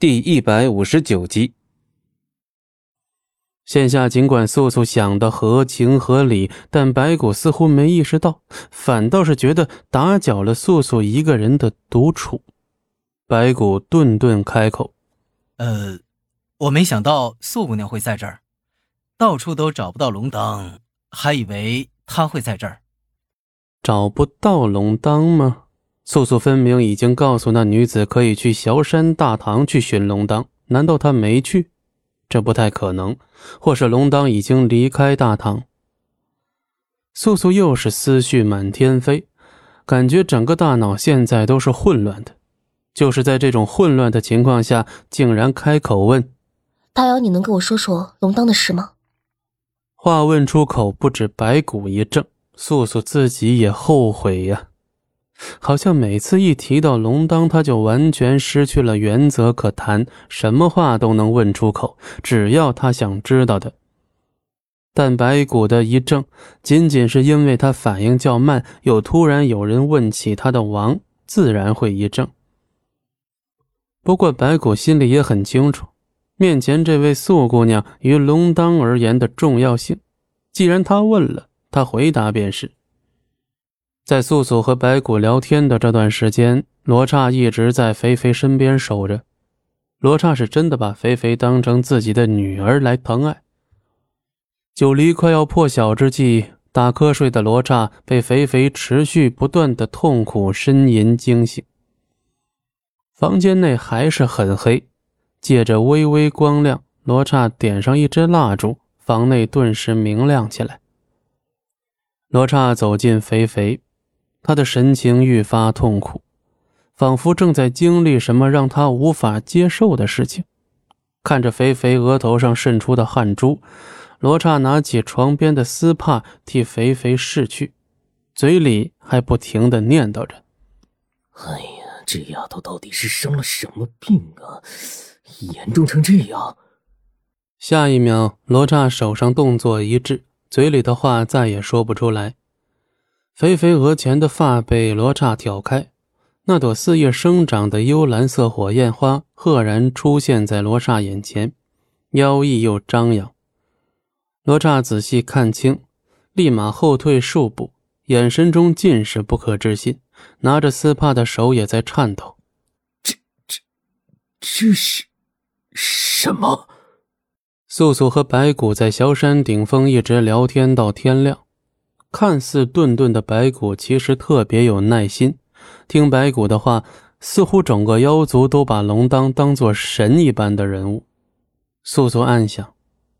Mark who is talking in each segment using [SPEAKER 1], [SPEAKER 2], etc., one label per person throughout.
[SPEAKER 1] 第一百五十九集，
[SPEAKER 2] 现下尽管素素想的合情合理，但白骨似乎没意识到，反倒是觉得打搅了素素一个人的独处。白骨顿顿开口：“
[SPEAKER 3] 呃，我没想到素姑娘会在这儿，到处都找不到龙当，还以为她会在这儿。
[SPEAKER 2] 找不到龙当吗？”素素分明已经告诉那女子可以去萧山大堂去寻龙当，难道她没去？这不太可能，或是龙当已经离开大堂。素素又是思绪满天飞，感觉整个大脑现在都是混乱的。就是在这种混乱的情况下，竟然开口问：“
[SPEAKER 4] 大姚，你能跟我说说龙当的事吗？”
[SPEAKER 2] 话问出口，不止白骨一怔，素素自己也后悔呀。好像每次一提到龙当，他就完全失去了原则可谈，什么话都能问出口，只要他想知道的。但白骨的一怔，仅仅是因为他反应较慢，又突然有人问起他的王，自然会一怔。不过白骨心里也很清楚，面前这位素姑娘于龙当而言的重要性。既然他问了，他回答便是。在素素和白骨聊天的这段时间，罗刹一直在肥肥身边守着。罗刹是真的把肥肥当成自己的女儿来疼爱。酒离快要破晓之际，打瞌睡的罗刹被肥肥持续不断的痛苦呻吟惊醒。房间内还是很黑，借着微微光亮，罗刹点上一支蜡烛，房内顿时明亮起来。罗刹走进肥肥。他的神情愈发痛苦，仿佛正在经历什么让他无法接受的事情。看着肥肥额头上渗出的汗珠，罗刹拿起床边的丝帕替肥肥拭去，嘴里还不停的念叨着：“
[SPEAKER 5] 哎呀，这丫头到底是生了什么病啊？严重成这样！”
[SPEAKER 2] 下一秒，罗刹手上动作一滞，嘴里的话再也说不出来。肥肥额前的发被罗刹挑开，那朵四叶生长的幽蓝色火焰花赫然出现在罗刹眼前，妖异又张扬。罗刹仔细看清，立马后退数步，眼神中尽是不可置信，拿着丝帕的手也在颤抖。
[SPEAKER 5] 这、这、这是什么？
[SPEAKER 2] 素素和白骨在萧山顶峰一直聊天到天亮。看似顿顿的白骨，其实特别有耐心。听白骨的话，似乎整个妖族都把龙当当做神一般的人物。素素暗想，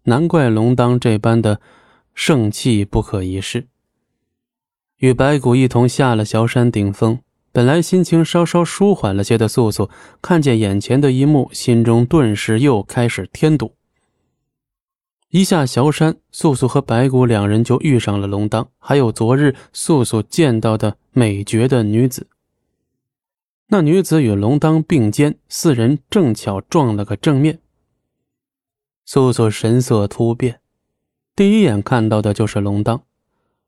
[SPEAKER 2] 难怪龙当这般的盛气不可一世。与白骨一同下了小山顶峰，本来心情稍稍舒缓了些的素素，看见眼前的一幕，心中顿时又开始添堵。一下小山，素素和白骨两人就遇上了龙当，还有昨日素素见到的美绝的女子。那女子与龙当并肩，四人正巧撞了个正面。素素神色突变，第一眼看到的就是龙当，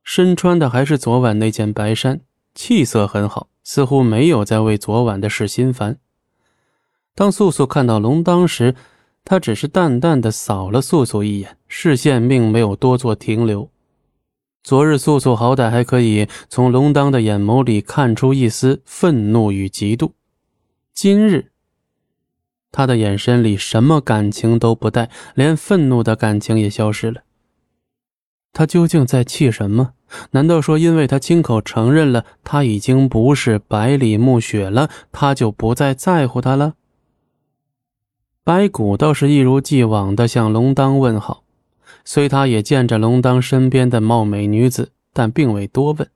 [SPEAKER 2] 身穿的还是昨晚那件白衫，气色很好，似乎没有在为昨晚的事心烦。当素素看到龙当时，他只是淡淡的扫了素素一眼，视线并没有多做停留。昨日素素好歹还可以从龙当的眼眸里看出一丝愤怒与嫉妒，今日他的眼神里什么感情都不带，连愤怒的感情也消失了。他究竟在气什么？难道说因为他亲口承认了他已经不是百里暮雪了，他就不再在乎他了？白骨倒是一如既往的向龙当问好，虽他也见着龙当身边的貌美女子，但并未多问。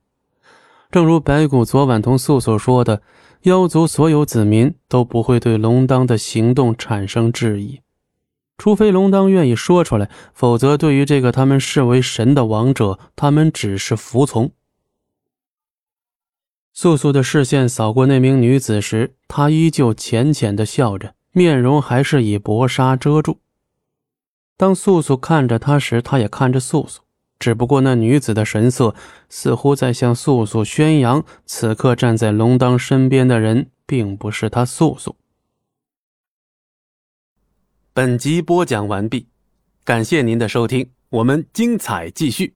[SPEAKER 2] 正如白骨昨晚同素素说的，妖族所有子民都不会对龙当的行动产生质疑，除非龙当愿意说出来，否则对于这个他们视为神的王者，他们只是服从。素素的视线扫过那名女子时，她依旧浅浅的笑着。面容还是以薄纱遮住。当素素看着他时，他也看着素素，只不过那女子的神色似乎在向素素宣扬：此刻站在龙当身边的人，并不是他素素。本集播讲完毕，感谢您的收听，我们精彩继续。